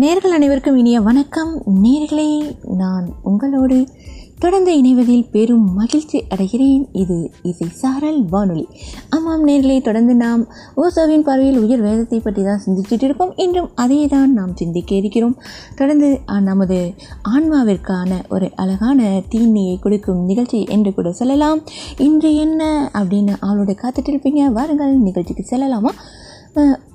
நேர்கள் அனைவருக்கும் இனிய வணக்கம். நேர்களே நான் உங்களோடு தொடர்ந்து இணைவதில் பெரும் மகிழ்ச்சி அடைகிறேன். இது இசை சாரல் வானொலி. ஆமாம் நேர்களை தொடர்ந்து நாம் ஓசோவின் பார்வையில் உயர் வேதத்தை பற்றி தான் சிந்திச்சுட்டு இருக்கோம் இன்றும் அதே தான் நாம் சிந்திக்க இருக்கிறோம். தொடர்ந்து நமது ஆன்மாவிற்கான ஒரு அழகான தீனியை கொடுக்கும் நிகழ்ச்சி என்று கூட சொல்லலாம். இன்று என்ன அப்படின்னு அவளோட காத்துட்டு இருப்பீங்க. வாருங்கள் நிகழ்ச்சிக்கு செல்லலாமா?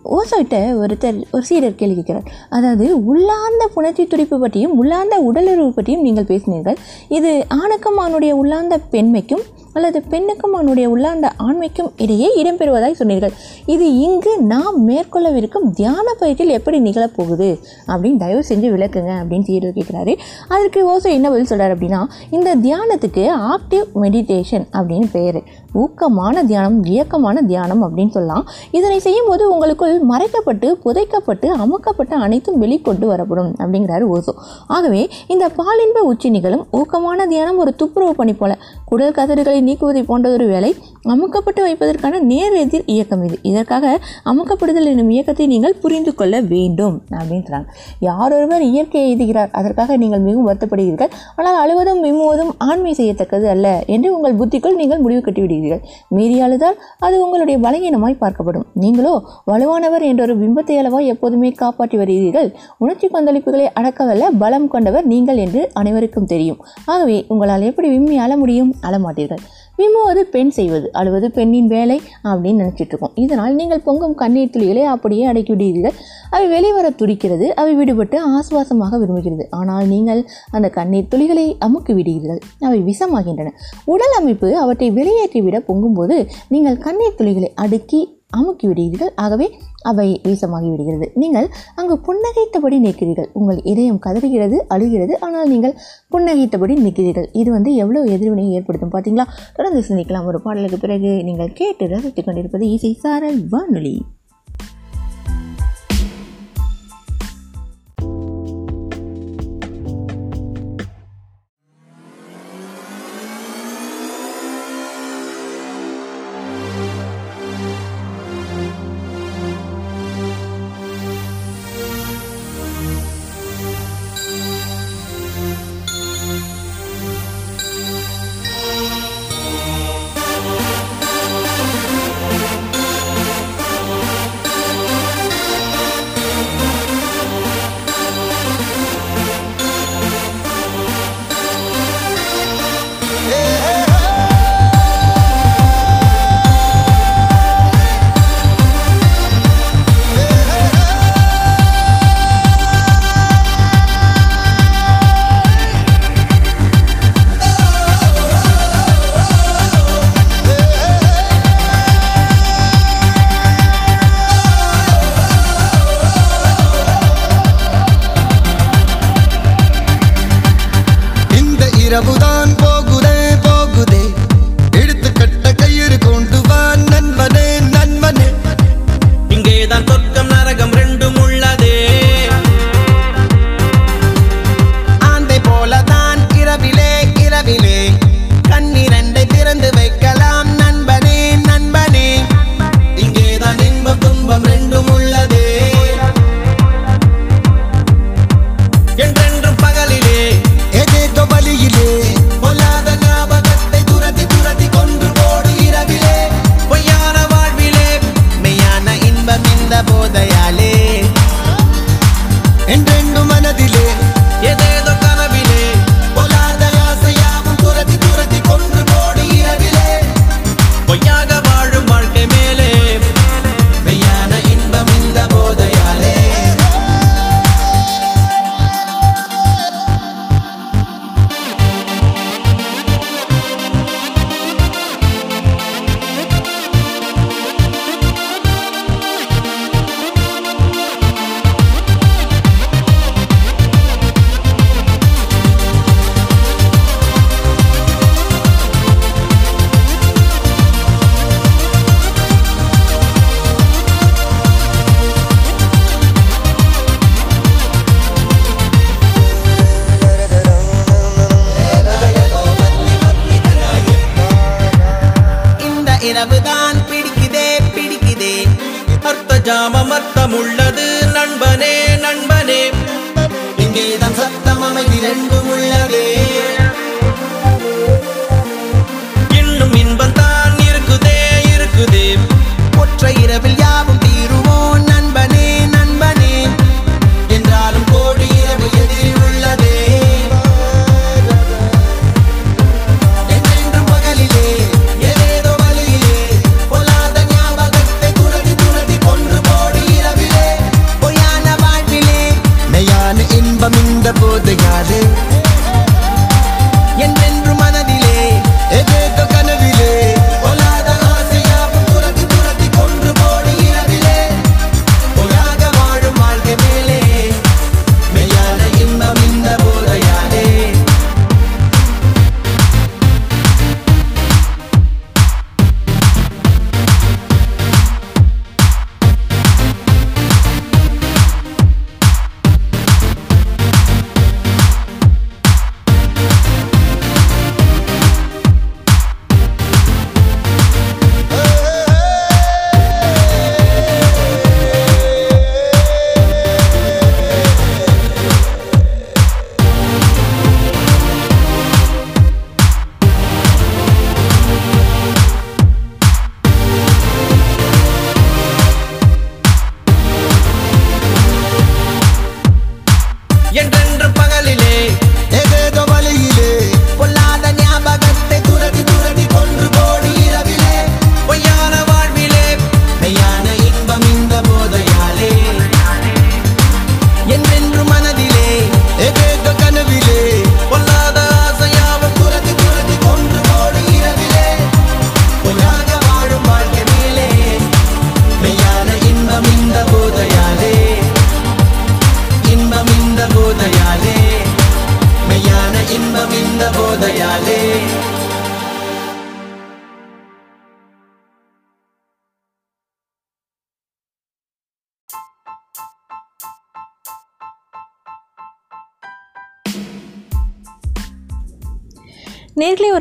ஓசோட்ட ஒருத்தர் ஒரு சீரர் கேள்வி கேட்கிறார். அதாவது உள்ளார்ந்த புணர்ச்சி துடிப்பு பற்றியும் உள்ளார்ந்த உடலுறவு பற்றியும் நீங்கள் பேசினீர்கள். இது ஆணுக்கும் அவனுடைய உள்ளார்ந்த பெண்மைக்கும் அல்லது பெண்ணுக்கும் அவனுடைய உள்ளார்ந்த ஆண்மைக்கும் இடையே இடம்பெறுவதாய் சொன்னீர்கள். இது இங்கு நாம் மேற்கொள்ளவிருக்கும் தியான பயிற்சியில் எப்படி நிகழப்போகுது? அப்படின்னு தயவு செஞ்சு விளக்குங்க அப்படின்னு சீரர் கேட்குறாரு. அதற்கு ஓசோ என்ன பதில் சொல்கிறார் அப்படின்னா இந்த தியானத்துக்கு ஆக்டிவ் மெடிடேஷன் அப்படின்னு பேர் ஊக்கமான தியானம் இயக்கமான தியானம் அப்படின்னு சொல்லலாம். இதனை செய்யும்போது உங்களுக்குள் மறைக்கப்பட்டு புதைக்கப்பட்டு அமுக்கப்பட்ட அனைத்தும் வெளிக்கொண்டு வரப்படும் அப்படிங்கிறாரு ஓசோ. ஆகவே இந்த பாலின்ப உச்சி நிகழும் ஊக்கமான தியானம் ஒரு துப்புரவு பணி போல குடல் கதறுகளை நீக்குவதை போன்றதொரு வேலை அமுக்கப்பட்டு வைப்பதற்கான நேர் எதிர் இயக்கம் இது. இதற்காக அமுக்கப்படுதல் என்னும் இயக்கத்தை நீங்கள் புரிந்து கொள்ள வேண்டும் அப்படின்றாங்க. சொல்றாங்க யார் ஒருவர் இயற்கையை எய்துகிறார் அதற்காக நீங்கள் மிகவும் வருத்தப்படுகிறீர்கள். ஆனால் அழுவதும் விம்முவதும் ஆண்மை செய்யத்தக்கது அல்ல என்று உங்கள் புத்திக்குள் நீங்கள் முடிவு கட்டிவிடுகிறீர்கள். மீறி அழுதால் அது உங்களுடைய பலகீனமாய் பார்க்கப்படும். நீங்களோ வலுவான என்ற ஒரு பிம்பத்தை அளவா எப்போதுமே காப்பாற்றி வருகிறீர்கள். உணர்ச்சி கொந்தளிப்புகளை அடக்கவல்ல பலம் கொண்டவர் நீங்கள் என்று அனைவருக்கும் தெரியும். ஆகவே உங்களால் எப்படி விம்மி அழ முடியும்? அழமாட்டீர்கள் விம்முவது பெண் செய்வது அழுவது பெண்ணின் வேலை அப்படின்னு நினைச்சிட்டு இருக்கோம். இதனால் நீங்கள் பொங்கும் கண்ணீர் துளிகளை அப்படியே அடக்கி விடுகிறீர்கள். அவை வெளிவர துடிக்கிறது அவை விடுபட்டு ஆசுவாசமாக விரும்புகிறது. ஆனால் நீங்கள் அந்த கண்ணீர் துளிகளை அமுக்கி விடுகிறீர்கள். அவை விஷமாகின்றன. உடல் அமைப்பு அவற்றை வெளியேற்றிவிட பொங்கும்போது நீங்கள் கண்ணீர் துளிகளை அடுக்கி அமுக்கி விடுகிறீர்கள் ஆகவே அவை வீசமாகி விடுகிறது நீங்கள் அங்கு புன்னகைத்தபடி நிற்கிறீர்கள். உங்கள் இதயம் கதறுகிறது அழுகிறது. ஆனால் நீங்கள் புன்னகைத்தபடி நிற்கிறீர்கள். இது வந்து எவ்வளோ எதிர்வினையை ஏற்படுத்தும் பார்த்தீங்களா? தொடர்ந்து சிந்திக்கலாம். ஒரு பாடலுக்கு பிறகு நீங்கள் கேட்டு ரசித்துக் கொண்டிருப்பது இசை சாரல் வானொலி.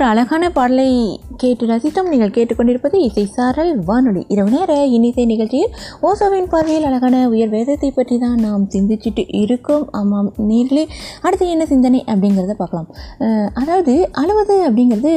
ஒரு அழகான பாடலை கேட்டு ரசித்தோம். நீங்கள் கேட்டுக்கொண்டிருப்பது இசை சாரல் வானொலி. இரவு நேர இன்னிசை நிகழ்ச்சியில் ஓசோவின் பார்வையில் அழகான உயர் வேதத்தை பற்றி தான் நாம் சிந்திச்சுட்டு இருக்கோம். ஆமாம் நேர்களே அடுத்து என்ன சிந்தனை அப்படிங்கிறத பார்க்கலாம். அதாவது அழுவது அப்படிங்கிறது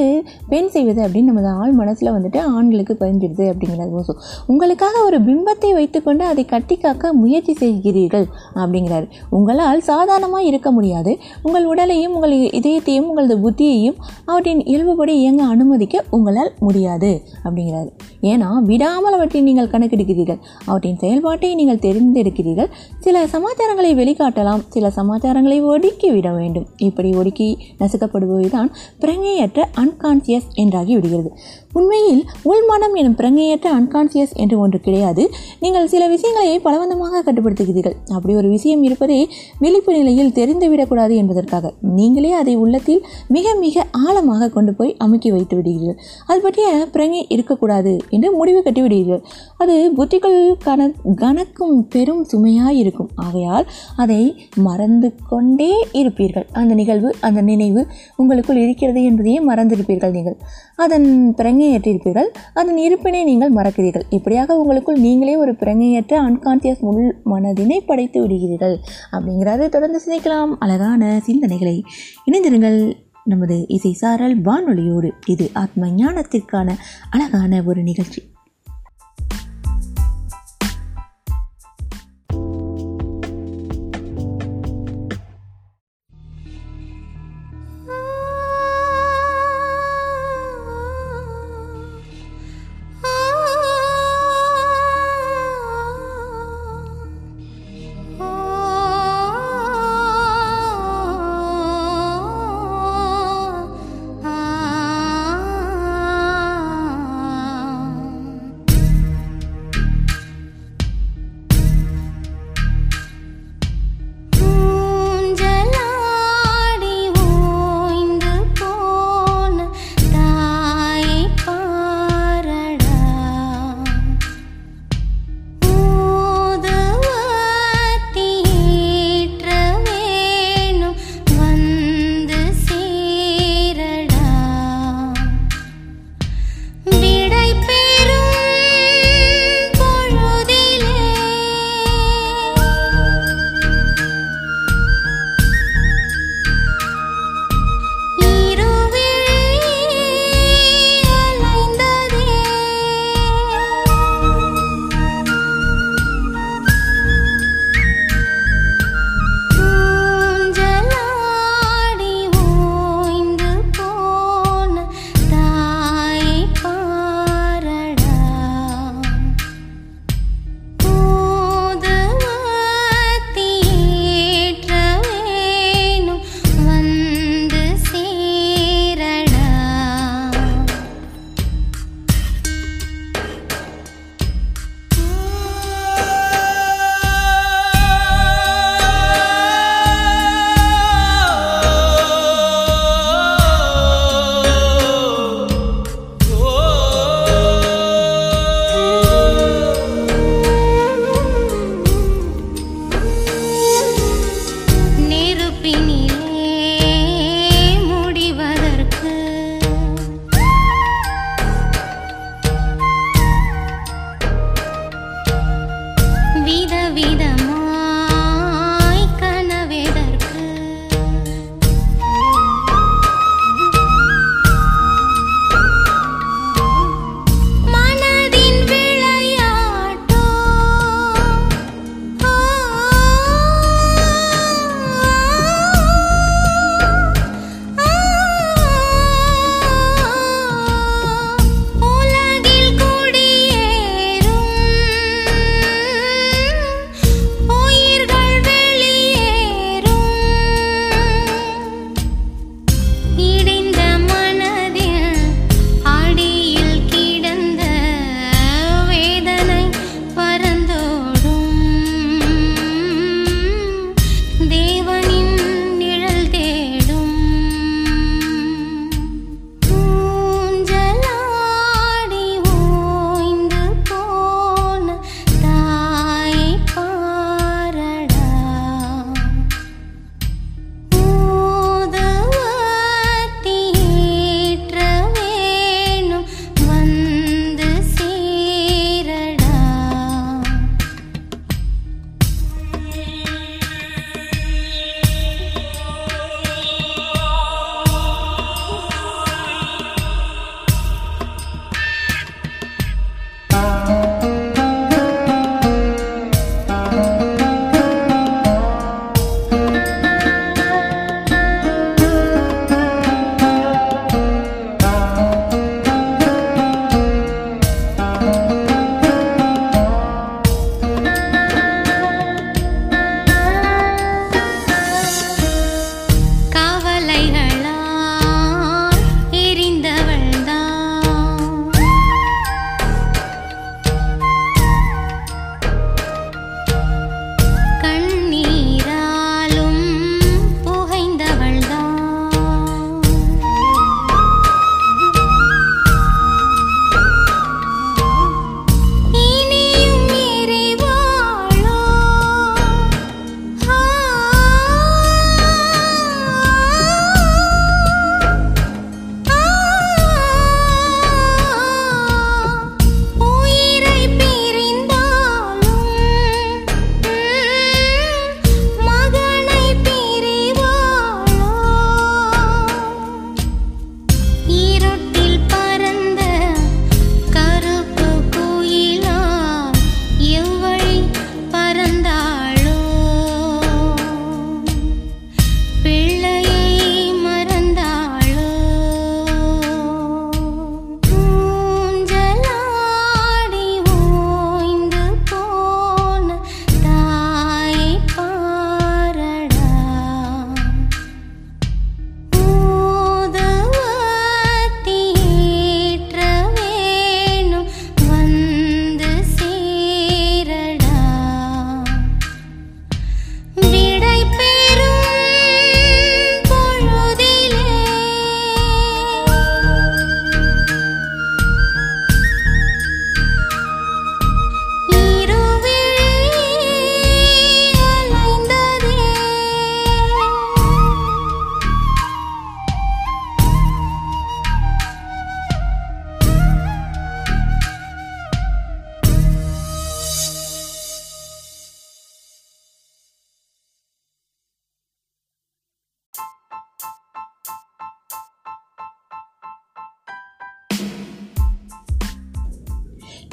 பெண் செய்வது அப்படின்னு நமது ஆள் மனசில் வந்துட்டு ஆண்களுக்கு பதிஞ்சிடுது அப்படிங்கிறது ஓசோ. உங்களுக்காக ஒரு பிம்பத்தை வைத்துக்கொண்டு அதை கட்டி காக்க முயற்சி செய்கிறீர்கள் அப்படிங்கிறாரு. உங்களால் சாதாரணமாக இருக்க முடியாது. உங்கள் உடலையும் உங்கள் இதயத்தையும் உங்களது புத்தியையும் அவற்றின் இயல்புபடி இயங்க அனுமதிக்க உங்களால் முடியாது அப்படிங்கிறாரு. ஏன்னா விடாமல் அவற்றை நீங்கள் கணக்கெடுக்கிறீர்கள் அவற்றின் செயல்பாட்டை நீங்கள் தெரிந்தெடுக்கிறீர்கள் சில சமாச்சாரங்களை வெளிக்காட்டலாம். சில சமாச்சாரங்களை ஒடுக்கி விட வேண்டும். இப்படி ஒடுக்கி நசுக்கப்படுபவைதான் பிரங்கையற்ற அன்கான்சியஸ் என்றாகி விடுகிறது. உண்மையில் உள்மனம் எனும் பிரங்கையற்ற அன்கான்சியஸ் என்று ஒன்று கிடையாது. நீங்கள் சில விஷயங்களை பலவந்தமாக கட்டுப்படுத்துகிறீர்கள். அப்படி ஒரு விஷயம் இருப்பதே விழிப்பு நிலையில் தெரிந்துவிடக்கூடாது என்பதற்காக நீங்களே அதை உள்ளத்தில் மிக மிக ஆழமாக கொண்டு போய் அமுக்கி வைத்து விடுகிறீர்கள். அது பற்றிய பிரங்கை இருக்கக்கூடாது என்று முடிவு கட்டிவிடுவீர்கள். அது புத்திகள் கன கணக்கும் பெரும் சுமையாக இருக்கும். ஆகையால் அதை மறந்து கொண்டே இருப்பீர்கள். அந்த நிகழ்வு அந்த நினைவு உங்களுக்குள் இருக்கிறது என்பதையே மறந்திருப்பீர்கள் நீங்கள். அதன் பிரங்கையற்றிருப்பீர்கள். அதன் இருப்பினை நீங்கள் மறக்கிறீர்கள். இப்படியாக உங்களுக்குள் நீங்களே ஒரு பிரங்கையற்ற அன்கான்சியஸ் உள் மனதினை படைத்து விடுகிறீர்கள். அப்படிங்கிறத தொடர்ந்து சிந்திக்கலாம். அழகான சிந்தனைகளை இணைந்திருங்கள். நமது இசை சாரல் வானொலியோடு இது ஆத்ம ஞானத்திற்கான அழகான ஒரு நிகழ்ச்சி.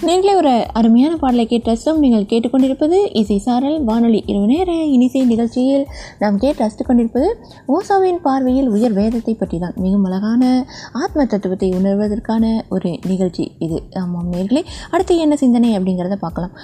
நீங்களே ஒரு அருமையான பாடலை கேட்டு நீங்கள் கேட்டுக்கொண்டிருப்பது இசை சாரல் வானொலி இரவு நேர இனிசை நிகழ்ச்சியில் நாம் கேட்டு ரசித்துக் கொண்டிருப்பது ஓசாவின் பார்வையில் உயர் வேதத்தை பற்றி தான் மிகவும் அழகான ஆத்ம தத்துவத்தை உணர்வதற்கான ஒரு நிகழ்ச்சி இது. ஆமாம் நேர்களே அடுத்து என்ன சிந்தனை அப்படிங்கிறத பார்க்கலாம்.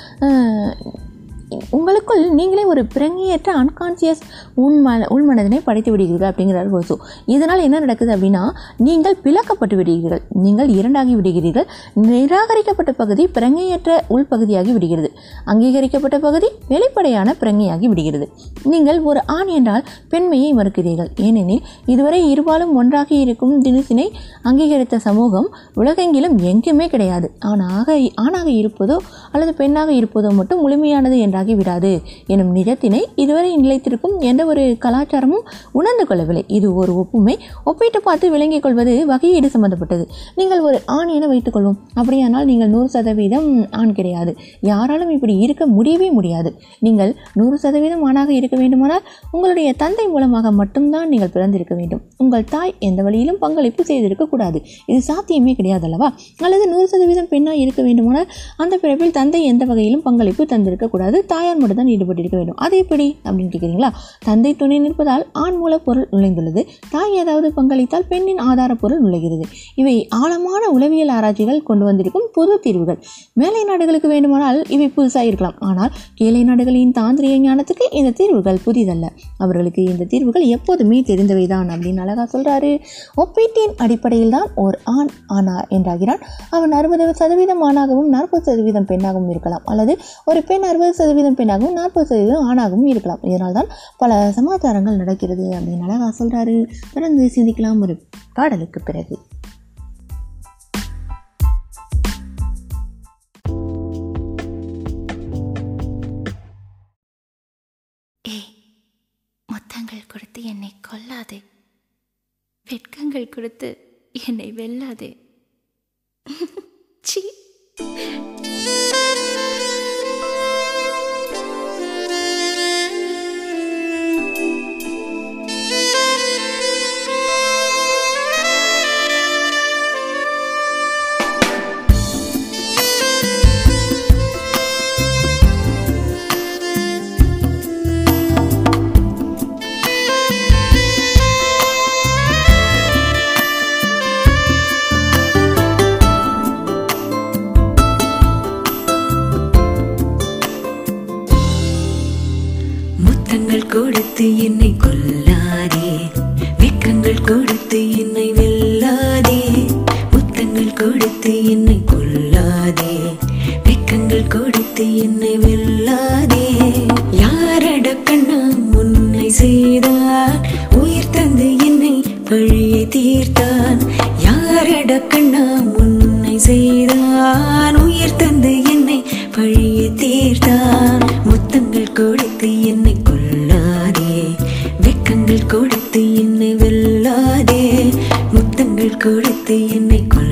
உங்களுக்குள் நீங்களே ஒரு பிரங்கியற்ற அன்கான்சியஸ் உள்மன உள்மனதினை படைத்து விடுகிறீர்கள் அப்படிங்கிறார் ஓசோ இதனால் என்ன நடக்குது அப்படின்னா நீங்கள் பிளக்கப்பட்டு விடுகிறீர்கள். நீங்கள் இரண்டாகி விடுகிறீர்கள். நிராகரிக்கப்பட்ட பகுதி பிரங்கையற்ற உள்பகுதியாகி விடுகிறது. அங்கீகரிக்கப்பட்ட பகுதி வெளிப்படையான பிரங்கையாகி விடுகிறது. நீங்கள் ஒரு ஆண் என்றால் பெண்மையை மறுக்கிறீர்கள். ஏனெனில் இதுவரை இருபாலும் ஒன்றாக இருக்கும் தினசினை அங்கீகரித்த சமூகம் உலகெங்கிலும் எங்குமே கிடையாது. ஆணாக ஆணாக இருப்பதோ அல்லது பெண்ணாக இருப்பதோ மட்டும் முழுமையானது என்றாகி விடாது. எனும் நிஜத்தினை இதுவரை நிலைத்திருக்கும் எந்த ஒரு கலாச்சாரமும் உணர்ந்து கொள்ளவில்லை. இது ஒரு ஒப்புமை. ஒப்பிட்டு பார்த்து விளங்கிக் கொள்வது வகையீடு சம்பந்தப்பட்டது. நீங்கள் ஒரு ஆண் என வைத்துக்கொள்வோம் அப்படியானால் நீங்கள் நூறு சதவீதம் ஆண் கிடையாது. யாராலும் இப்படி இருக்க முடியவே முடியாது. நீங்கள் நூறு சதவீதம் ஆணாக இருக்க வேண்டுமானால் உங்களுடைய தந்தை மூலமாக மட்டும்தான் நீங்கள் பிறந்திருக்க வேண்டும். உங்கள் தாய் எந்த வழியிலும் பங்களிப்பு செய்திருக்கக்கூடாது இது சாத்தியமே கிடையாது அல்லவா அல்லது நூறு சதவீதம் பெண்ணாக இருக்க வேண்டுமானால் அந்த பிறப்பில் தந்தை எந்த வகையிலும் பங்களிப்பு தந்திருக்கக்கூடாது தாயார் மட்டும் தான் ஈடுபட்டிருக்க வேண்டும். அது எப்படி அப்படின்னு கேட்குறீங்களா தந்தை துணை நிற்பதால் ஆண் மூலப்பொருள் நுழைந்துள்ளது. தாய் ஏதாவது பங்களித்தால் பெண்ணின் ஆதாரப்பொருள் நுழைகிறது. இவை ஆழமான உளவியல் ஆராய்ச்சிகள் கொண்டு வந்திருக்கும் புது தீர்வுகள். மேலை நாடுகளுக்கு வேண்டுமானால் இவை புதுசாக இருக்கலாம். ஆனால் கீழே நாடுகளின் தாந்திரிய ஞானத்துக்கு இந்த தீர்வுகள் புதிதல்ல. அவர்களுக்கு இந்த தீர்வுகள் எப்போதுமே தெரிந்தவைதான் அப்படின்னு அழகா சொல்றாரு. ஒப்பீட்டின் அடிப்படையில் தான் ஓர் ஆண் ஆனா என்றாகிறான். அவன் அறுபது சதவீதம் ஆணாகவும் நாற்பது சதவீதம் பெண்ணாகவும் இருக்கலாம். அல்லது ஒரு பெண் அறுபது சதவீதம் பெண்ணாகவும் நாற்பது சதவீதம் ஆணாகவும் இருக்கலாம். இதனால் தான் பல சமாச்சாரங்கள் நடக்கிறது அப்படின்னு அழகாக சொல்றாரு. தொடர்ந்து சிந்திக்கலாம் ஒரு பாடலுக்கு பிறகு. முத்தங்கள் கொடுத்து என்னை கொல்லாதே. வெட்கங்கள் கொடுத்து என்னை வெல்லாதே. சீ கொடுத்து என்னை கொல்லாதே. வெட்கங்கள் கொடுத்து என்னை வெல்லாதே. புத்தங்கள் கொடுத்து என்னை கொல்லாதே. வெட்கங்கள் கொடுத்து என்னை வெல்லாதே. யாரட கண்ணா முன்னை செய்தார்? உயிர் தந்து என்னை வழியை தீர்த்தான். யாரட கண்ணா முன்னை செய்தான் உயிர் தந்து என்னை தீர்த்தார். முத்தங்கள் கொடுத்து என்னை கொள்ளாதே. வெக்கங்கள் கொடுத்து என்னை வெல்லாதே. முத்தங்கள் கொடுத்து என்னை கொல்லாதே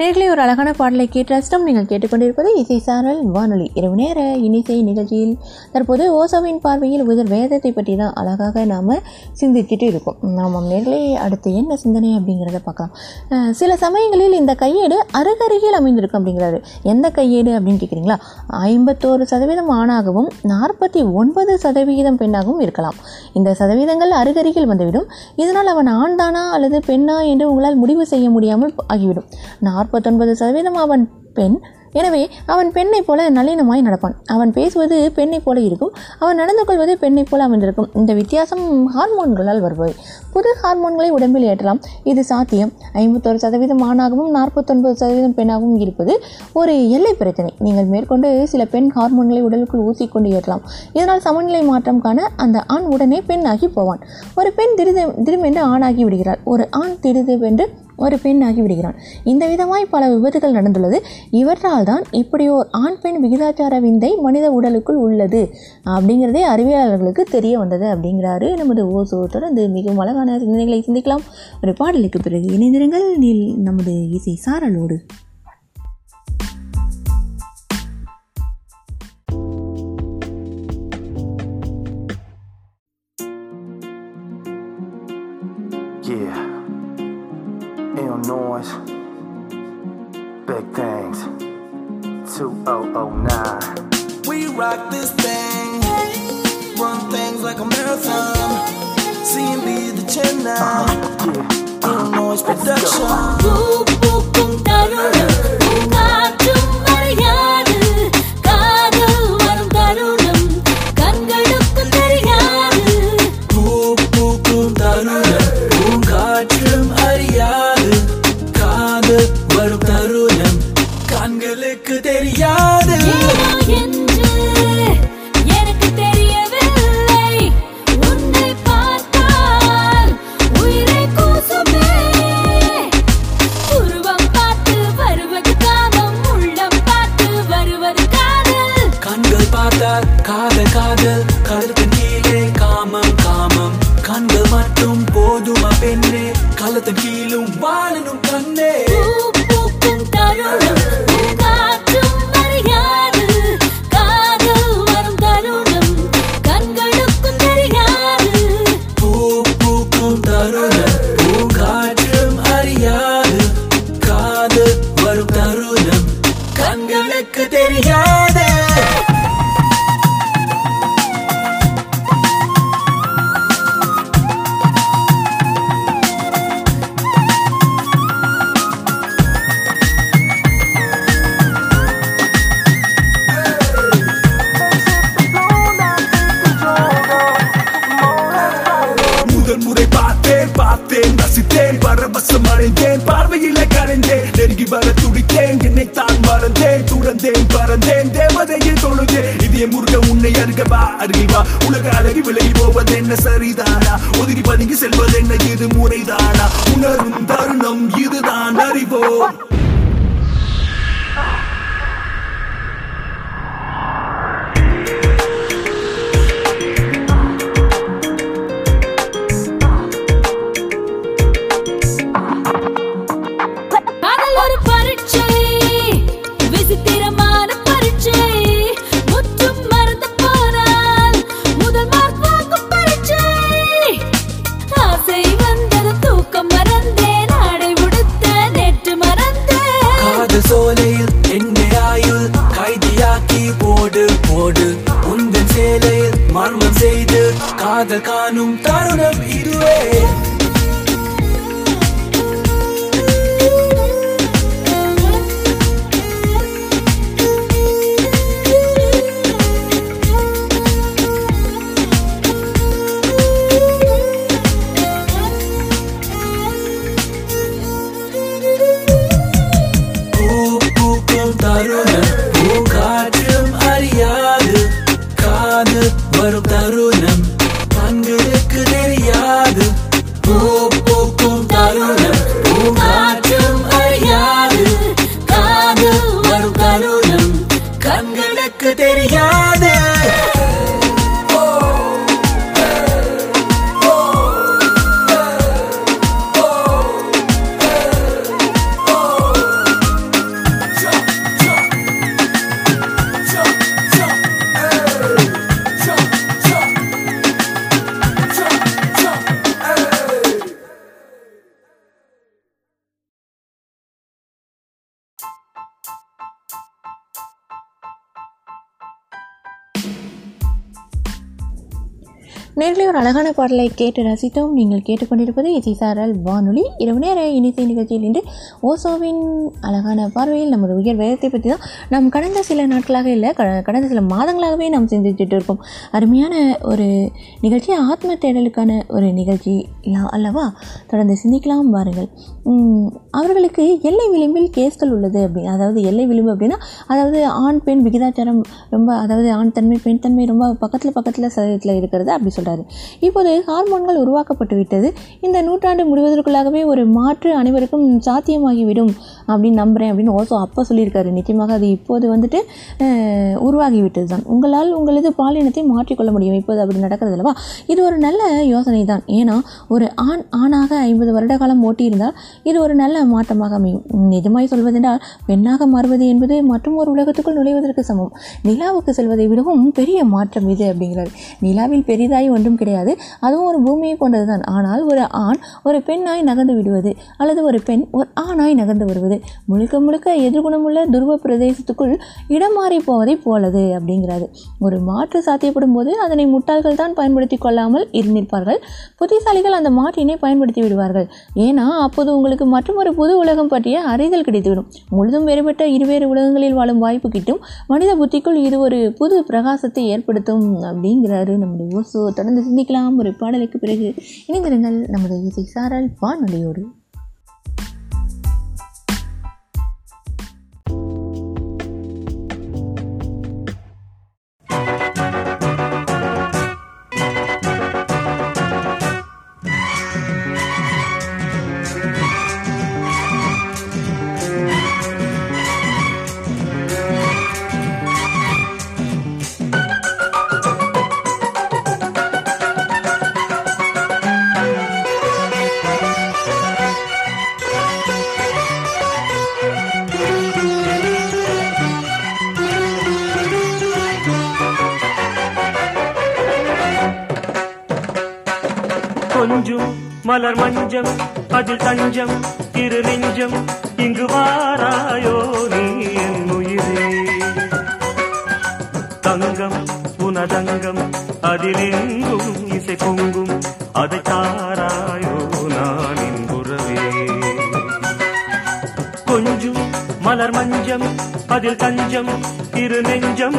நேர்களை ஒரு அழகான பாடலை கேட்டு நீங்கள் கேட்டுக்கொண்டிருப்பது இசை சாரல் வானொலி இரவு நேர இனிசை நிகழ்ச்சியில். தற்போது ஓசோவின் பார்வையில் உதர் வேதத்தை பற்றி தான் அழகாக நாம் சிந்திச்சுட்டு இருக்கோம். நாம் நேர்களை அடுத்து என்ன சிந்தனை அப்படிங்கிறத பார்க்கலாம். சில சமயங்களில் இந்த கையேடு அருகருகில் அமைந்திருக்கும் அப்படிங்கிறாரு. எந்த கையேடு அப்படின்னு கேட்குறீங்களா? ஐம்பத்தோரு சதவீதம் ஆணாகவும் நாற்பத்தி ஒன்பது சதவிகிதம் பெண்ணாகவும் இருக்கலாம். இந்த சதவீதங்கள் அருகருகில் வந்துவிடும். இதனால் அவன் ஆண்தானா அல்லது பெண்ணா என்று உங்களால் முடிவு செய்ய முடியாமல் ஆகிவிடும். நாற்பத்தொன்பது சதவீதம் அவன் பெண். எனவே அவன் பெண்ணைப் போல நளினமாய் நடப்பான். அவன் பேசுவது பெண்ணைப் போல இருக்கும். அவன் நடந்து கொள்வது பெண்ணைப் போல அமைந்திருக்கும். இந்த வித்தியாசம் ஹார்மோன்களால் வருபவை. புது ஹார்மோன்களை உடம்பில் ஏற்றலாம். இது சாத்தியம். ஐம்பத்தொரு சதவீதம் ஆணாகவும் நாற்பத்தொன்பது சதவீதம் பெண்ணாகவும் இருப்பது ஒரு எல்லை பிரச்சனை. நீங்கள் மேற்கொண்டு சில பெண் ஹார்மோன்களை உடலுக்குள் ஊசிக்கொண்டு ஏற்றலாம். இதனால் சமநிலை மாற்றம் காண அந்த ஆண் உடனே பெண்ணாகி போவான். ஒரு பெண் திடீர் திடீரென்று ஆணாகி விடுகிறார் ஒரு ஆண் திடீரென்று ஒரு பெண் ஆகிவிடுகிறான் இந்த விதமாய் பல விபத்துகள் நடந்துள்ளது. இவற்றால் தான் இப்படி ஓர் ஆண் பெண் விகிதாச்சார விந்தை மனித உடலுக்குள் உள்ளது. அப்படிங்கிறதே அறிவியலாளர்களுக்கு தெரிய வந்தது அப்படிங்கிறாரு நமது ஓசோ தொடர்ந்து மிகவும் அழகான சிந்தனைகளை சிந்திக்கலாம். ஒரு பாடலுக்கு பிறகு இணைந்திருங்கள். நீ நமது இசை சாரலோடு. Rock this thing. Run things like a marathon. CMB the 10 now. Illinois production. பூக்கும் தருணம் பூங்காற்றும் வரும் தருணம் கண்களுக்கு தெரியாது Yeah. காதல் காணும் தருணம் இதுவே. ஒரு அழகான பாடலை கேட்டு ரசித்தோம். நீங்கள் கேட்டுக்கொண்டிருப்பது இசைசாரல் வானொலி. இரவு நேர இனிசை நிகழ்ச்சியில் இன்று ஓசோவின் அழகான பார்வையில் நமது உயர் வேதத்தை பற்றி தான் நாம் கடந்த சில நாட்களாக இல்லை க- கடந்த சில மாதங்களாகவே நாம் சிந்திச்சுட்டு இருக்கோம் அருமையான ஒரு நிகழ்ச்சி ஆத்ம தேடலுக்கான ஒரு நிகழ்ச்சி அல்லவா? தொடர்ந்து சிந்திக்கலாம் வாருங்கள். அவர்களுக்கு எல்லை விளிம்பில் கேஸ்கள் உள்ளது அப்படின்னு அதாவது எல்லை விளிம்பு அப்படின்னா அதாவது ஆண் பெண் விகிதாச்சாரம் ரொம்ப அதாவது ஆண் தன்மை பெண் தன்மை ரொம்ப பக்கத்தில் பக்கத்தில் சதவீதத்தில் இருக்கிறது அப்படி சொல்கிறாரு இப்போது ஹார்மோன்கள் உருவாக்கப்பட்டு விட்டது இந்த நூற்றாண்டு முடிவதற்குள்ளாகவே ஒரு மாற்று அனைவருக்கும் சாத்தியமாகிவிடும். அப்படின்னு நம்புகிறேன் அப்படின்னு ஓசோ அப்போ சொல்லியிருக்காரு. நிச்சயமாக அது இப்போது வந்துட்டு உருவாகிவிட்டது தான் உங்களால் உங்களது பாலினத்தை மாற்றிக்கொள்ள முடியும். இப்போது அப்படி நடக்கிறது அல்லவா? இது ஒரு நல்ல யோசனை தான் ஏன்னா ஒரு ஆண் ஆணாக ஐம்பது வருட காலம் ஓட்டியிருந்தால் இது ஒரு நல்ல மாற்றமாக அமையும். நிஜமாய் சொல்வதென்றால் பெண்ணாக மாறுவது என்பது மற்றும் ஒரு உலகத்துக்குள் நுழைவதற்கு சமம். நிலாவுக்கு செல்வதை விடவும் பெரிய மாற்றம் இது அப்படிங்கிறார். நிலாவில் பெரிதாய் ஒன்றும் கிடையாது. அதுவும் ஒரு பூமியை கொண்டது தான் ஆனால் ஒரு ஆண் ஒரு பெண்ணாய் நகர்ந்து விடுவது அல்லது ஒரு பெண் ஒரு ஆணாய் நகர்ந்து வருவது முழுக்க முழுக்க எதிர்குணமுள்ள துருவ பிரதேசத்துக்குள் இடம் மாறி போவதை போலது அப்படிங்கிறாரு. ஒரு மாற்று சாத்தியப்படும் போது அதனை முட்டாள்கள் தான் பயன்படுத்தி கொள்ளாமல் இருந்திருப்பார்கள். புத்திசாலிகள் அந்த மாற்றினை பயன்படுத்தி விடுவார்கள். ஏன்னா அப்போது உங்களுக்கு மற்றொரு புது உலகம் பற்றிய அறிதல் கிடைத்துவிடும். முழுதும் வேறுபட்ட இருவேறு உலகங்களில் வாழும் வாய்ப்பு கிட்டும் மனித புத்திக்குள் இது ஒரு புது பிரகாசத்தை ஏற்படுத்தும் அப்படிங்கிறாரு நம்முடைய ஓசோ. தொடர்ந்து சிந்திக்கலாம். ஒரு பாடலுக்கு பிறகு இணைந்திருங்கள். நமது இசை சாரல் வானொலியோடு. நெஞ்சம் இரு நெஞ்சம் இங்கு வாராயோ நீ என் உயிரே. தங்கம் புனதங்கம் அதிலெங்கும் இசை பொங்கும் அதை தாராயோ நான் இன்புறவே கொஞ்சம் மலர் மஞ்சம் அதில் தஞ்சம் இரு நெஞ்சம்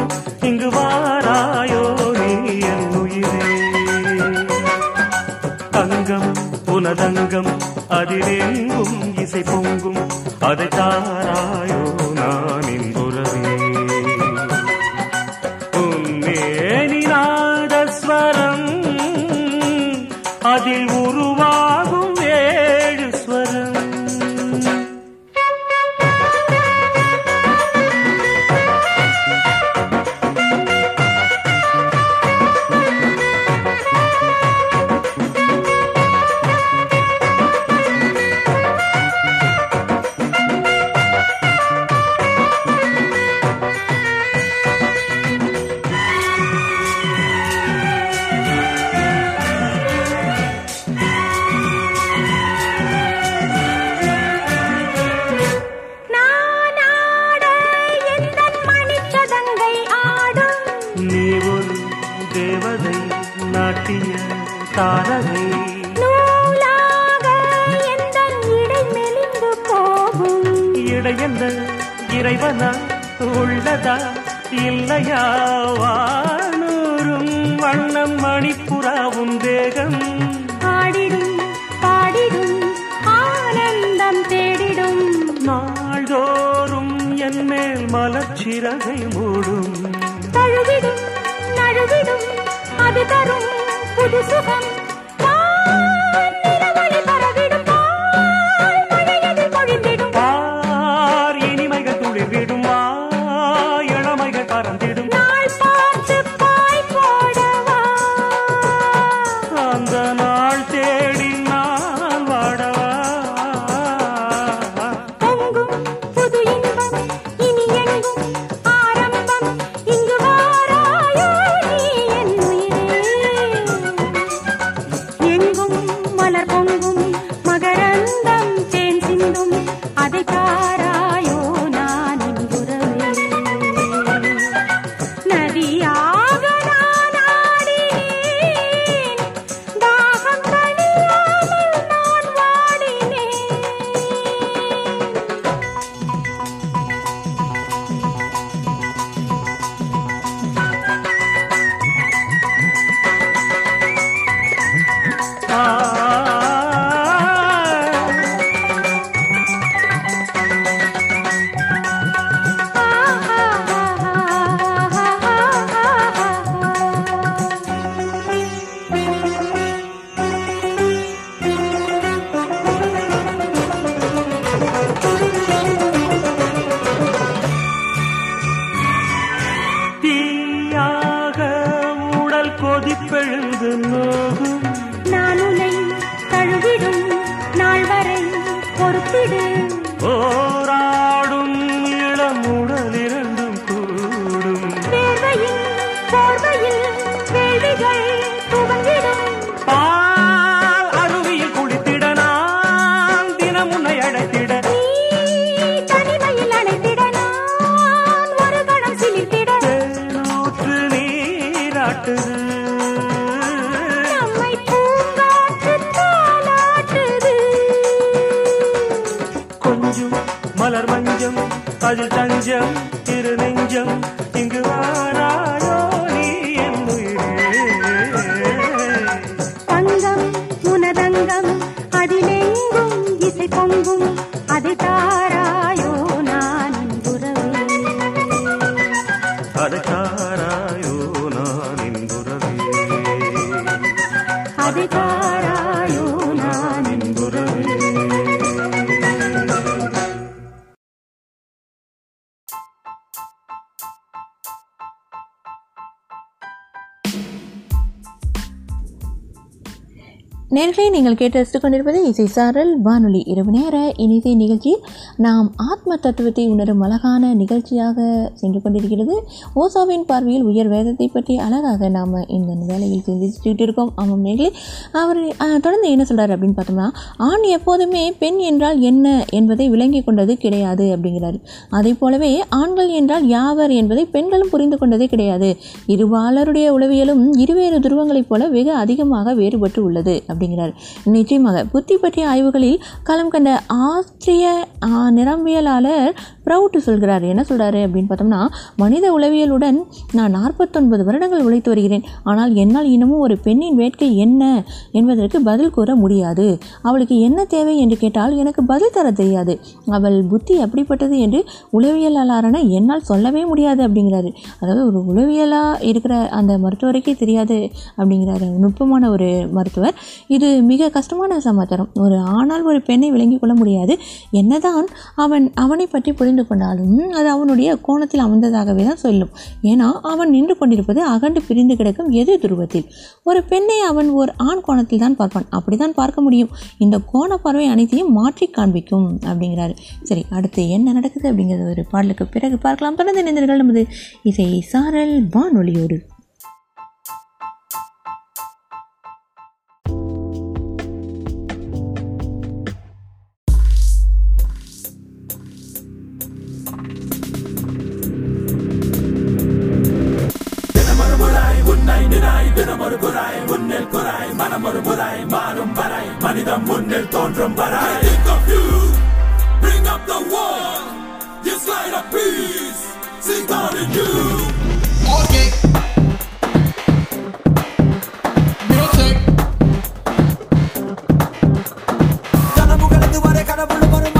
நீங்கள் கேட்டு ரசித்துக் கொண்டிருப்பது இசை சாரல் வானொலி இரவு நேர இனிசை நிகழ்ச்சியில் நாம் ஆத்ம தத்துவத்தை உணரும் அழகான நிகழ்ச்சியாக சென்று கொண்டிருக்கிறது. ஓசாவின் பார்வையில் உயர் வேதத்தை பற்றி அழகாக நாம் இந்த வேலையில் சிந்திச்சுட்டு இருக்கோம். ஆமாம் நேர்களே அவர் தொடர்ந்து என்ன சொல்கிறார் அப்படின்னு பார்த்தோம்னா ஆண் எப்போதுமே பெண் என்றால் என்ன என்பதை விளங்கி கொண்டது கிடையாது அப்படிங்கிறார். அதே போலவே ஆண்கள் என்றால் யாவர் என்பதை பெண்களும் புரிந்து கொண்டதே கிடையாது. இருபாலருடைய உளவியலும் இருவேறு துருவங்களைப் போல வெகு அதிகமாக வேறுபட்டு உள்ளது அப்படிங்கிறார். நிச்சயமாக புத்தி பற்றிய ஆய்வுகளில் களம் கண்ட ஆஸ்திரிய ஆ, நிரம்பியலாளர் ப்ரவுட் சொல்கிறார். என்ன சொல்கிறாரு அப்படின்னு பார்த்தோம்னா மனித உளவியலுடன் நான் நாற்பத்தொன்பது வருடங்கள் உழைத்து வருகிறேன். ஆனால் என்னால் இன்னமும் ஒரு பெண்ணின் வேட்கை என்ன என்பதற்கு பதில் கூற முடியாது. அவளுக்கு என்ன தேவை என்று கேட்டால் எனக்கு பதில் தர தெரியாது. அவள் புத்தி அப்படிப்பட்டது என்று உளவியலாளரான என்னால் சொல்லவே முடியாது அப்படிங்கிறாரு. அதாவது ஒரு உளவியலாக இருக்கிற அந்த மருத்துவருக்கே தெரியாது அப்படிங்கிறாரு நுட்பமான ஒரு மருத்துவர். இது மிக கஷ்டமான சமாச்சாரம். ஒரு ஆனால் ஒரு பெண்ணை விளங்கிக் கொள்ள முடியாது. என்னதான் அவன் அவனை பற்றி புரிந்து கொண்டாலும் அது அவனுடைய கோணத்தில் அமர்ந்ததாகவே தான் சொல்லும். ஏன்னா அவன் நின்று கொண்டிருப்பது அகண்டு பிரிந்து கிடக்கும் எதிர் துருவத்தில். ஒரு பெண்ணை அவன் ஒரு ஆண் கோணத்தில் தான் பார்ப்பான். அப்படிதான் பார்க்க முடியும். இந்த கோண பார்வை அனைத்தையும் மாற்றி காண்பிக்கும் அப்படிங்கிறாரு. சரி அடுத்து என்ன நடக்குது அப்படிங்கிறது ஒரு பாடலுக்கு பிறகு பார்க்கலாம். தொடர்ந்து இணைந்தீர்கள் நமது இசை சாரல் வானொலியோடு. மனிதம் முன்னில் தோன்றும் வரை think of you bring up the war yes light of peace sing God in you Okay. Music. கனவுகளது வரை கடவுள் வரும்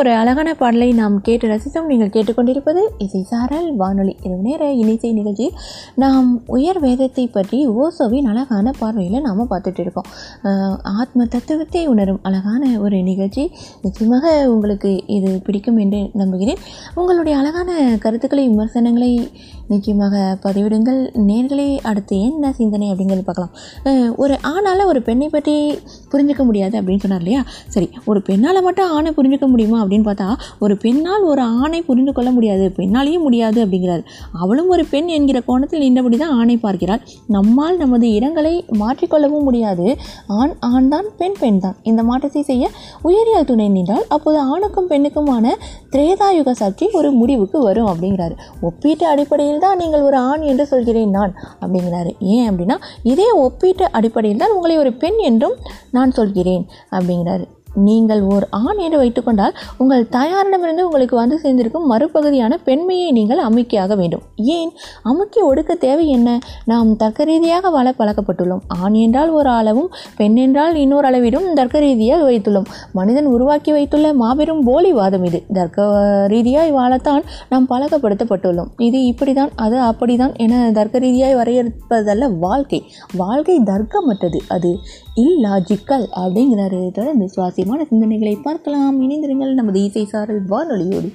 ஒரு அழகான பாடலை நாம் கேட்டு ரசித்தோம். நீங்கள் கேட்டுக்கொண்டிருப்பது இசை சாரல் வானொலி. இரவு நேர இனிசை நிகழ்ச்சி. நாம் உயர் வேதத்தை பற்றி ஓசோவின் அழகான பார்வையில் நாம் பார்த்துட்டு இருக்கோம். ஆத்ம தத்துவத்தை உணரும் அழகான ஒரு நிகழ்ச்சி. நிச்சயமாக உங்களுக்கு இது பிடிக்கும் என்று நம்புகிறேன். உங்களுடைய அழகான கருத்துக்களை விமர்சனங்களை நிச்சயமாக பதிவிடுங்கள். நேர்களே அடுத்து என்ன சிந்தனை அப்படிங்கிறது பார்க்கலாம். ஒரு ஆணால் ஒரு பெண்ணை பற்றி புரிஞ்சுக்க முடியாது அப்படின்னு சொன்னார் இல்லையா? சரி ஒரு பெண்ணால் மட்டும் ஆணை புரிஞ்சுக்க முடியுமா அப்படின்னு பார்த்தா ஒரு பெண்ணால் ஒரு ஆணை புரிந்து கொள்ள முடியாது பெண்ணாலேயும் முடியாது அப்படிங்கிறார். அவளும் ஒரு பெண் என்கிற கோணத்தில் நின்றபடி தான் ஆணை பார்க்கிறாள் நம்மால் நமது இடங்களை மாற்றிக்கொள்ளவும் முடியாது. ஆண் ஆண் தான் பெண் பெண் தான். இந்த மாற்றத்தை செய்ய உயரியல் துணை நின்றால் அப்போது ஆணுக்கும் பெண்ணுக்குமான திரேதாயுக சர்ச்சை ஒரு முடிவுக்கு வரும் அப்படிங்கிறாரு. ஒப்பீட்டு அடிப்படையில் தான் நீங்கள் ஒரு ஆண் என்று சொல்கிறேன் நான் அப்படிங்கிறாரு. ஏன் அப்படின்னா இதே ஒப்பீட்டு அடிப்படையில் தான் உங்களை ஒரு பெண் என்றும் நான் சொல்கிறேன் அப்படிங்கிறாரு. நீங்கள் ஓர் ஆண் என்று வைத்துக்கொண்டால் உங்கள் தாயாரிடமிருந்து உங்களுக்கு வந்து சேர்ந்திருக்கும் மறுபகுதியான பெண்மையை நீங்கள் அமுக்கியாக வேண்டும். ஏன்? அமுக்கி ஒடுக்க தேவை என்ன? நாம் தர்க்க ரீதியாக வாழ பழக்கப்பட்டுள்ளோம் ஆண் என்றால் ஒரு அளவும் பெண் என்றால் இன்னொரு அளவிலும் தர்க்க ரீதியாக வைத்துள்ளோம் மனிதன் உருவாக்கி வைத்துள்ள மாபெரும் போலி வாதம் இது. தர்க்க ரீதியாய் வாழத்தான் நாம் பழக்கப்படுத்தப்பட்டுள்ளோம். இது இப்படிதான் அது அப்படிதான் என தர்க்க ரீதியாய் வரையறுப்பதல்ல வாழ்க்கை. வாழ்க்கை தர்க்கமற்றது. அது இல்லாஜிக்கல் அப்படிங்கிறாரு. தொடர்ந்து சுவாசியமான சிந்தனைகளை பார்க்கலாம். இணைந்திருங்கள். நமது இசை சாரல் வானொலியோடு.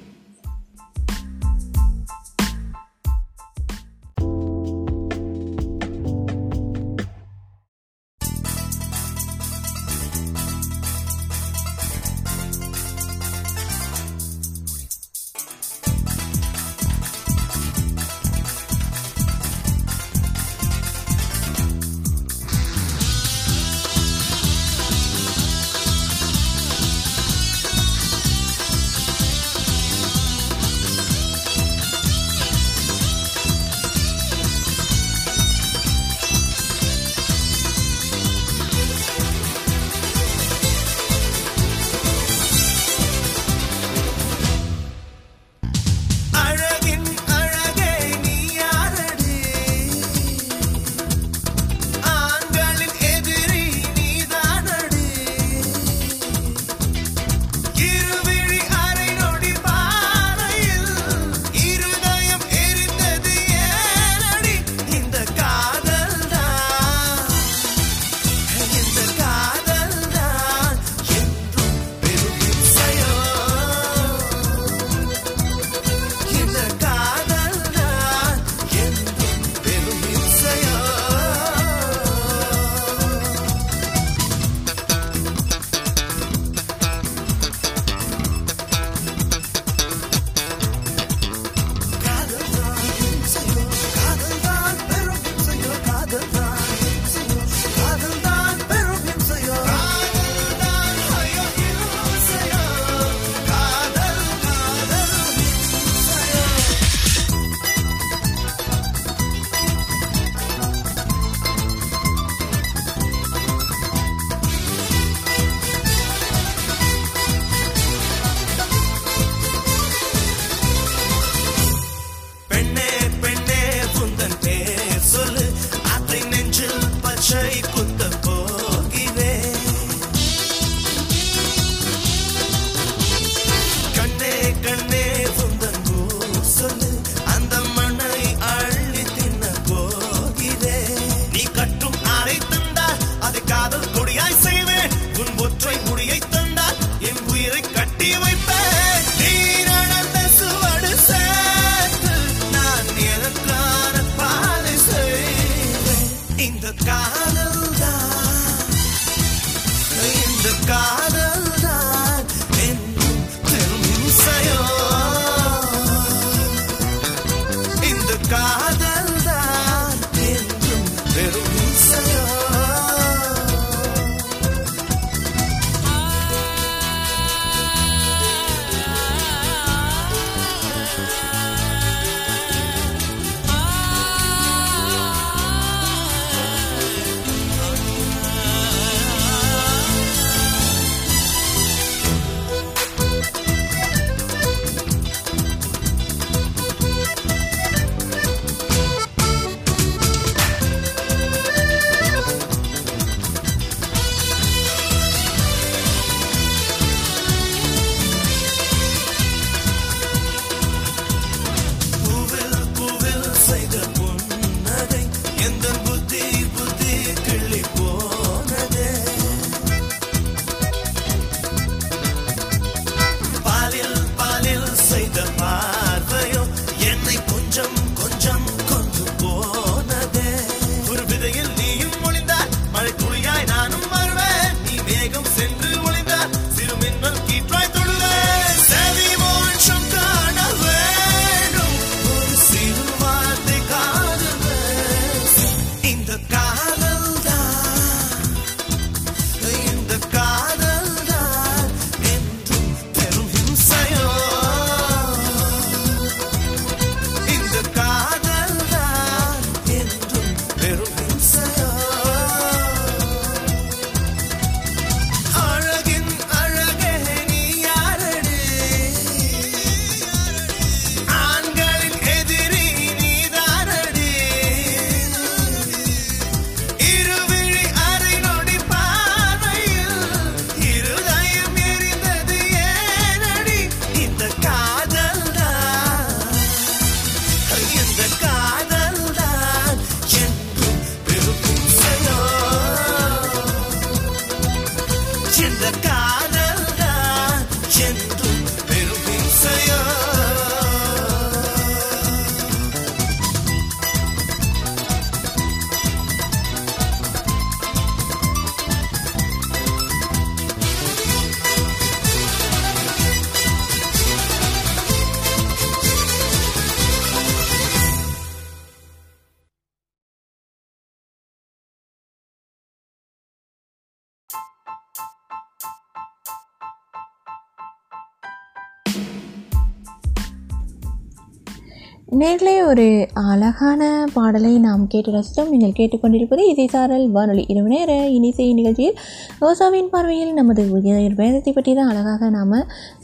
நேர்களே ஒரு அழகான பாடலை நாம் கேட்டு ரசித்தோம். நீங்கள் கேட்டுக்கொண்டிருப்பது இசைசாரல் வானொலி. இரவு நேர இனிசை நிகழ்ச்சியில் ரோசாவின் பார்வையில் நமது உயர் வேதத்தை பற்றி தான் அழகாக நாம்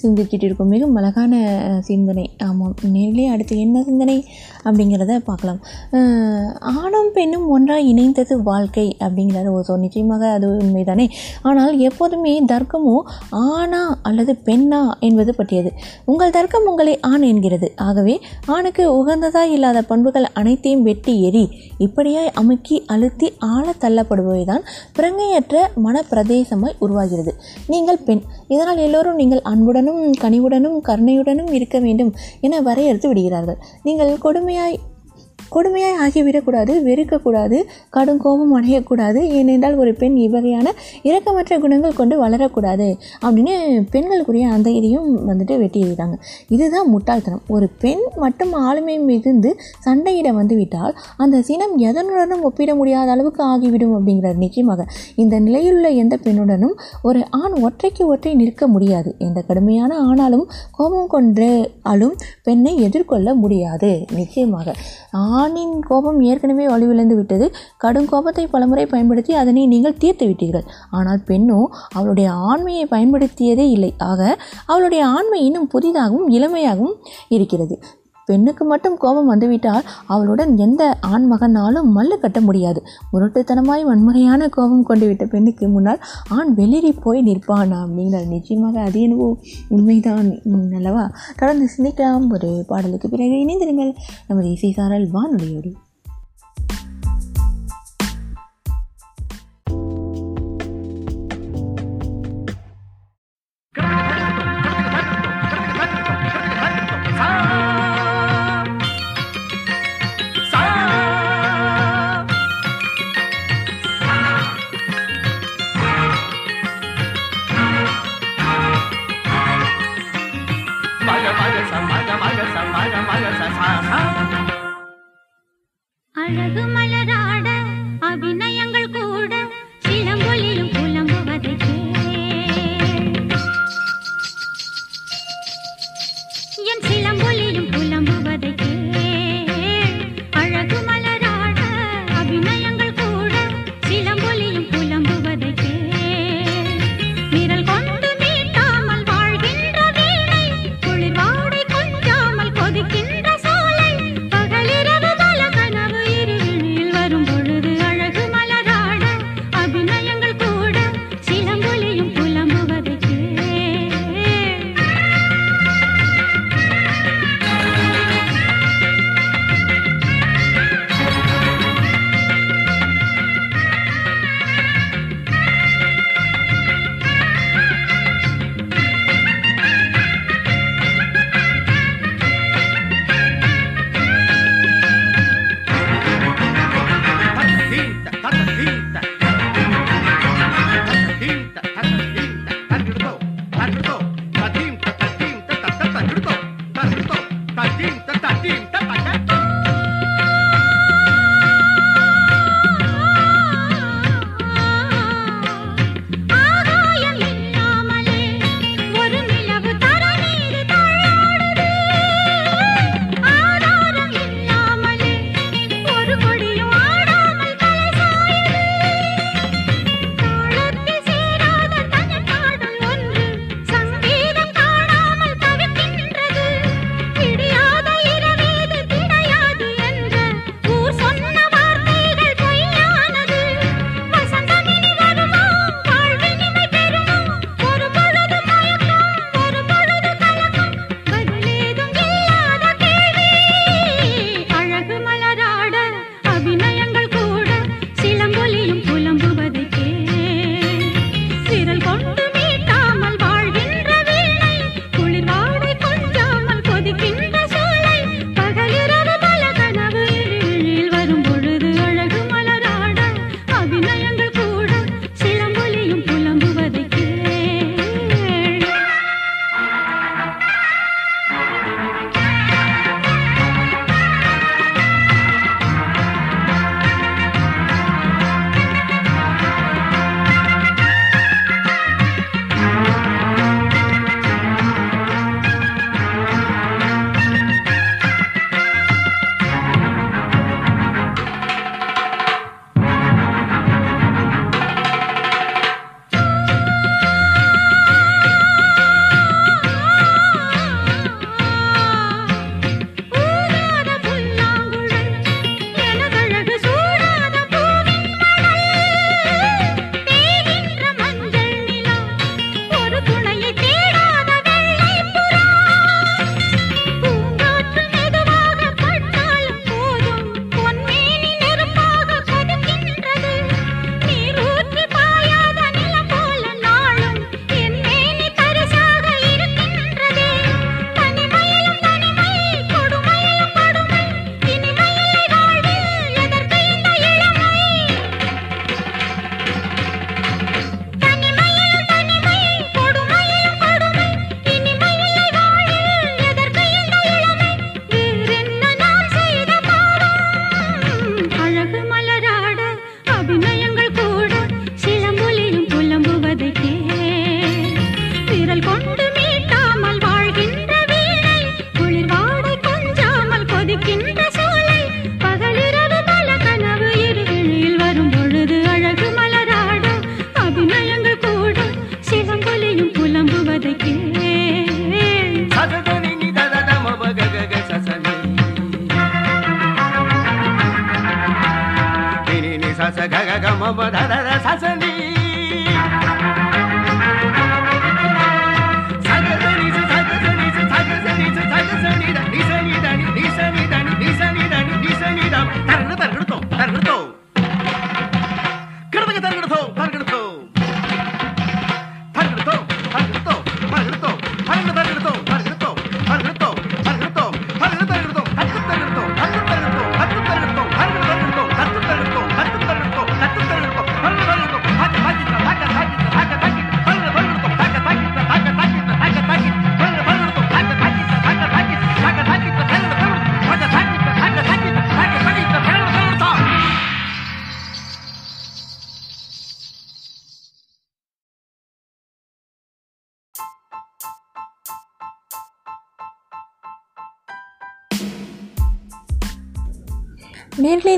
சிந்திக்கிட்டு இருக்கோம். மிகவும் அழகான சிந்தனை. ஆமாம். நேர்களே அடுத்து என்ன சிந்தனை? அப்படிங்கிறத பார்க்கலாம். ஆணும் பெண்ணும் ஒன்றாக இணைந்தது வாழ்க்கை அப்படிங்கிறது ஒரு நிச்சயமாக அது உண்மைதானே? ஆனால் எப்போதுமே தர்க்கமோ ஆணா அல்லது பெண்ணா என்பது பற்றியது. உங்கள் தர்க்கம் உங்களை ஆண் என்கிறது. ஆகவே ஆணுக்கு உகந்ததா இல்லாத பண்புகள் அனைத்தையும் வெட்டி எரி இப்படியாய் அமுக்கி அழுத்தி ஆழ தள்ளப்படுபவைதான் பிரங்கையற்ற மனப்பிரதேசமாய் உருவாகிறது. நீங்கள் பெண். இதனால் எல்லோரும் நீங்கள் அன்புடனும் கனிவுடனும் கருணையுடனும் இருக்க வேண்டும் என வரையறுத்து விடுகிறார்கள். நீங்கள் み合い。கொடுமையாய் ஆகிவிடக்கூடாது வெறுக்கக்கூடாது கடும் கோபம் அடையக்கூடாது ஏனென்றால் ஒரு பெண் இவ்வகையான இரக்கமற்ற குணங்கள் கொண்டு வளரக்கூடாது அப்படின்னு பெண்களுக்குரிய அந்த இதையும் வந்துட்டு வெட்டியிருக்காங்க. இதுதான் முட்டாள்தனம். ஒரு பெண் மட்டும் ஆளுமை மிகுந்து சண்டையிட வந்துவிட்டால் அந்த சினம் எதனுடனும் ஒப்பிட முடியாத அளவுக்கு ஆகிவிடும் அப்படிங்கிறது நிச்சயமாக. இந்த நிலையிலுள்ள எந்த பெண்ணுடனும் ஒரு ஆண் ஒற்றைக்கு ஒற்றை நிற்க முடியாது. எந்த கடுமையான ஆணாலும் கோபம் கொண்டு ஆளும் பெண்ணை எதிர்கொள்ள முடியாது. நிச்சயமாக. ஆணின் கோபம் ஏற்கனவே வலுவிழந்து விட்டது. கடும் கோபத்தை பலமுறை பயன்படுத்தி அதனை நீங்கள் தீர்த்து விட்டீர்கள். ஆனால் பெண்ணோ அவளுடைய ஆண்மையை பயன்படுத்தியதே இல்லை. ஆக அவளுடைய ஆண்மை இன்னும் புதிதாகவும் இளமையாகவும் இருக்கிறது. பெண்ணுக்கு மட்டும் கோபம் வந்துவிட்டால் அவளுடன் எந்த ஆண் மகனாலும் மல்லு கட்ட முடியாது. முரட்டுத்தனமாய் வன்முறையான கோபம் கொண்டு விட்ட பெண்ணுக்கு முன்னால் ஆண் வெளிரி போய் நிற்பானா? அப்படிங்கிறார் நிச்சயமாக அது என்னவோ உண்மைதான். அல்லவா? தொடர்ந்து சிந்திக்கலாம். ஒரு பாடலுக்கு பிறகு இணைந்திருங்கள். நமது இசைசாரல் வானொலியோடு.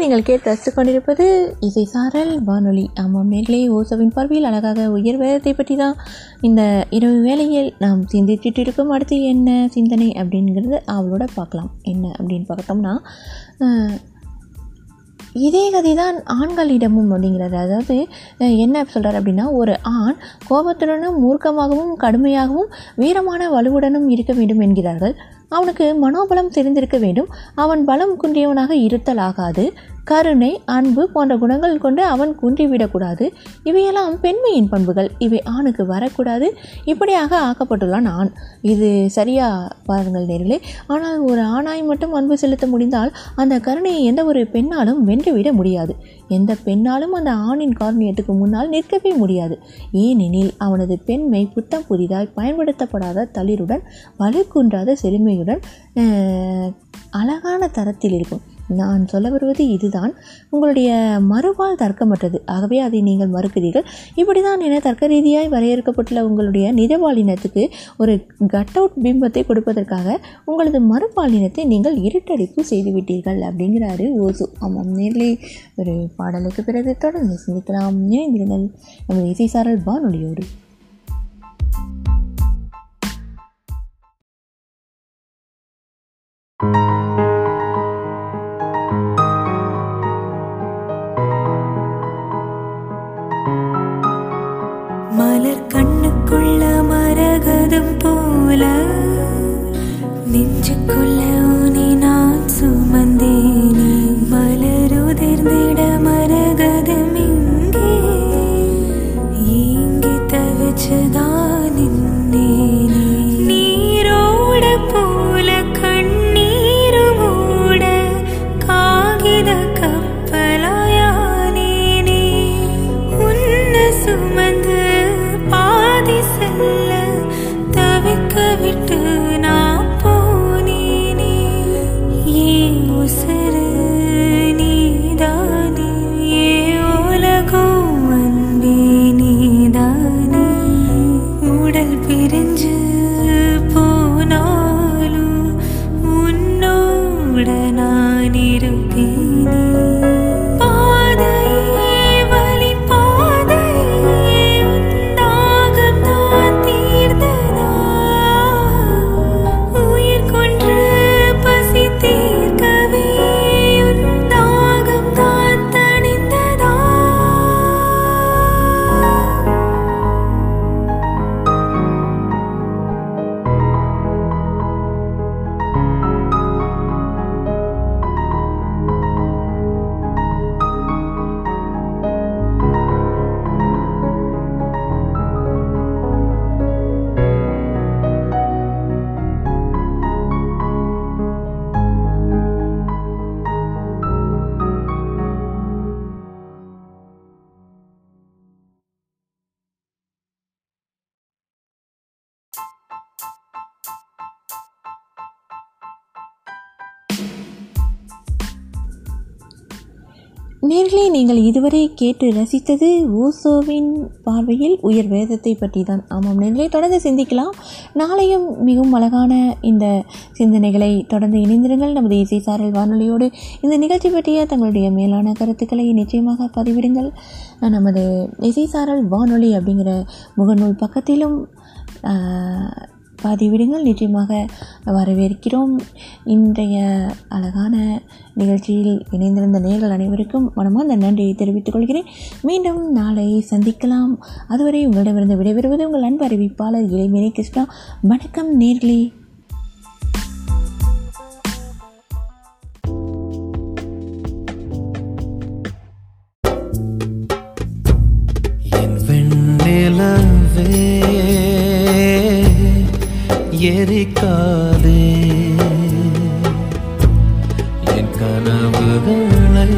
நீங்கள் கேட்டு ரசித்து கொண்டிருப்பது இசை சாரல் வானொலி. ஆமாம் மேலே ஓசவின் பார்வையில் அழகாக உயர் வேதத்தை பற்றி தான் இந்த இரவு வேளையில் நாம் சிந்திச்சுட்டு இருக்கும் அடுத்து என்ன சிந்தனை அப்படிங்கிறது அவளோட பார்க்கலாம். என்ன அப்படின்னு பார்த்தோம்னா இதே கதை தான் ஆண்களிடமும் அப்படிங்கிறது. அதாவது என்ன சொல்கிறார் அப்படின்னா ஒரு ஆண் கோபத்துடனும் மூர்க்கமாகவும் கடுமையாகவும் வீரமான வலுவுடனும் இருக்க வேண்டும் என்கிறார்கள். அவனுக்கு மனோபலம் தெரிந்திருக்க வேண்டும். அவன் பலம் குன்றியவனாக இருத்தல் ஆகாது கருணை அன்பு போன்ற குணங்கள் கொண்டு அவன் குன்றிவிடக்கூடாது. இவையெல்லாம் பெண்மையின் பண்புகள். இவை ஆணுக்கு வரக்கூடாது. இப்படியாக ஆக்கப்பட்டுள்ளான் ஆண். இது சரியா பாருங்கள் நேரிலே ஆனால் ஒரு ஆணாய் மட்டும் அன்பு செலுத்த முடிந்தால் அந்த கருணையை எந்த ஒரு பெண்ணாலும் வென்றுவிட முடியாது. எந்த பெண்ணாலும் அந்த ஆணின் காரணியத்துக்கு முன்னால் நிற்கவே முடியாது. ஏனெனில் அவனது பெண்மை புத்தம் புதிதாய் பயன்படுத்தப்படாத தளிருடன் வலுக்குன்றாத செழுமையுடன் அழகான தரத்தில் இருக்கும். நான் சொல்ல வருவது இதுதான். உங்களுடைய மறுபால் தர்க்கமற்றது. ஆகவே அதை நீங்கள் மறுக்கிறீர்கள். இப்படிதான் என தர்க்க ரீதியாய் வரையறுக்கப்பட்டுள்ள உங்களுடைய நிஜபாலினத்துக்கு ஒரு கட் அவுட் பிம்பத்தை கொடுப்பதற்காக உங்களது மறுபாலினத்தை நீங்கள் இருட்டடிப்பு செய்துவிட்டீர்கள் அப்படிங்கிறாரு ஓசு. ஆமாம் நேர்லே ஒரு பாடலுக்கு பிறகு தொடர்ந்து சிந்திக்கலாம். இணைந்திருங்கள் நமது இசைசாரல் வானொலியோடு. you மரகதம் போல. நெஞ்சுக்குள்ள serena. இங்கே நீங்கள் இதுவரை கேட்டு ரசித்தது ஓசோவின் பார்வையில் உயர் வேதத்தை பற்றி தான் ஆமாம் நேர்களே தொடர்ந்து சிந்திக்கலாம். நாளையும் மிகவும் அழகான இந்த சிந்தனைகளை தொடர்ந்து இணைந்திருங்கள். நமது இசைசாரல் வானொலியோடு இந்த நிகழ்ச்சி பற்றிய தங்களுடைய மேலான கருத்துக்களை நிச்சயமாக பதிவிடுங்கள். நமது இசைசாரல் வானொலி அப்படிங்கிற முகநூல் பக்கத்திலும் பதிவிடுங்கள். நிச்சயமாக வரவேற்கிறோம். இன்றைய அழகான நிகழ்ச்சியில் இணைந்திருந்த நேர்கள் அனைவருக்கும் மனமார்ந்த நன்றியை தெரிவித்துக் கொள்கிறேன். மீண்டும் நாளை சந்திக்கலாம். அதுவரை உங்களிடமிருந்து விடைபெறுவது உங்கள் அன்பு அறிவிப்பாளர் இளைமேனி கிருஷ்ணா. வணக்கம் நேர்களே. எரிக்காதே என் கனவுகளை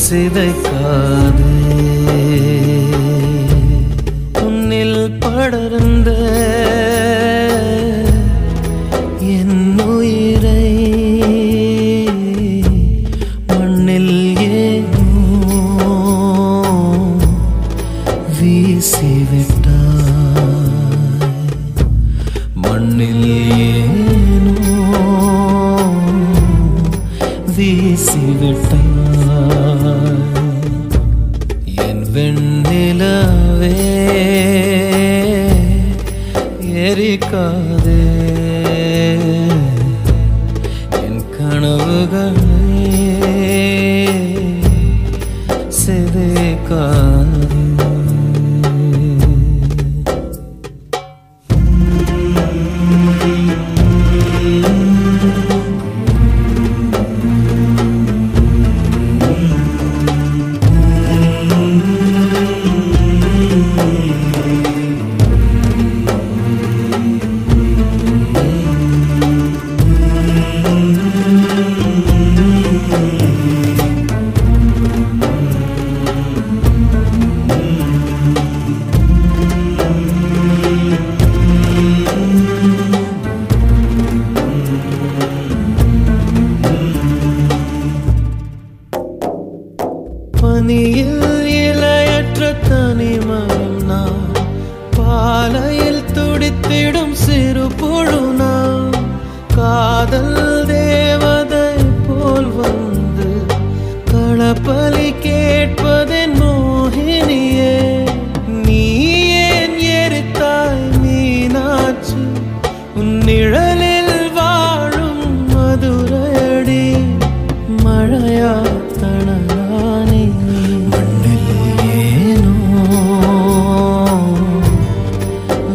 சிதைக்காதே. உன்னில் படர்ந்த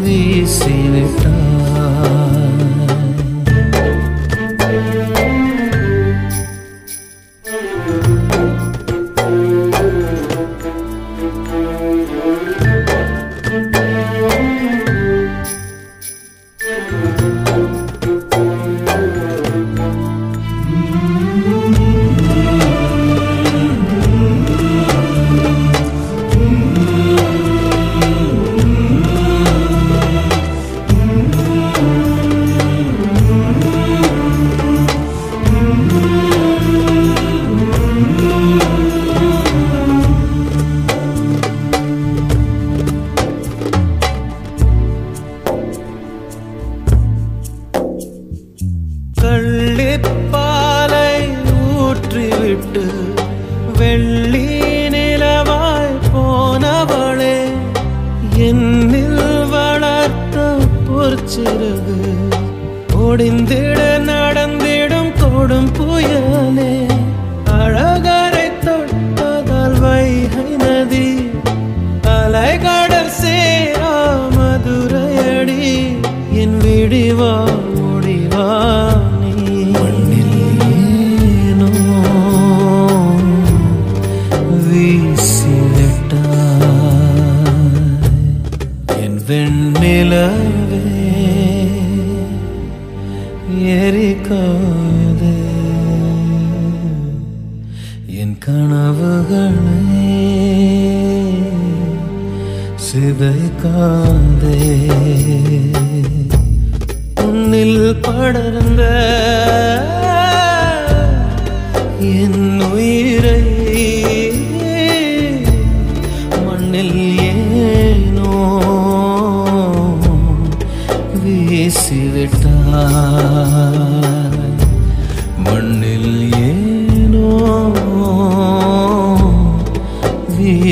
me, see it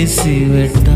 பேசிவிட்டார்.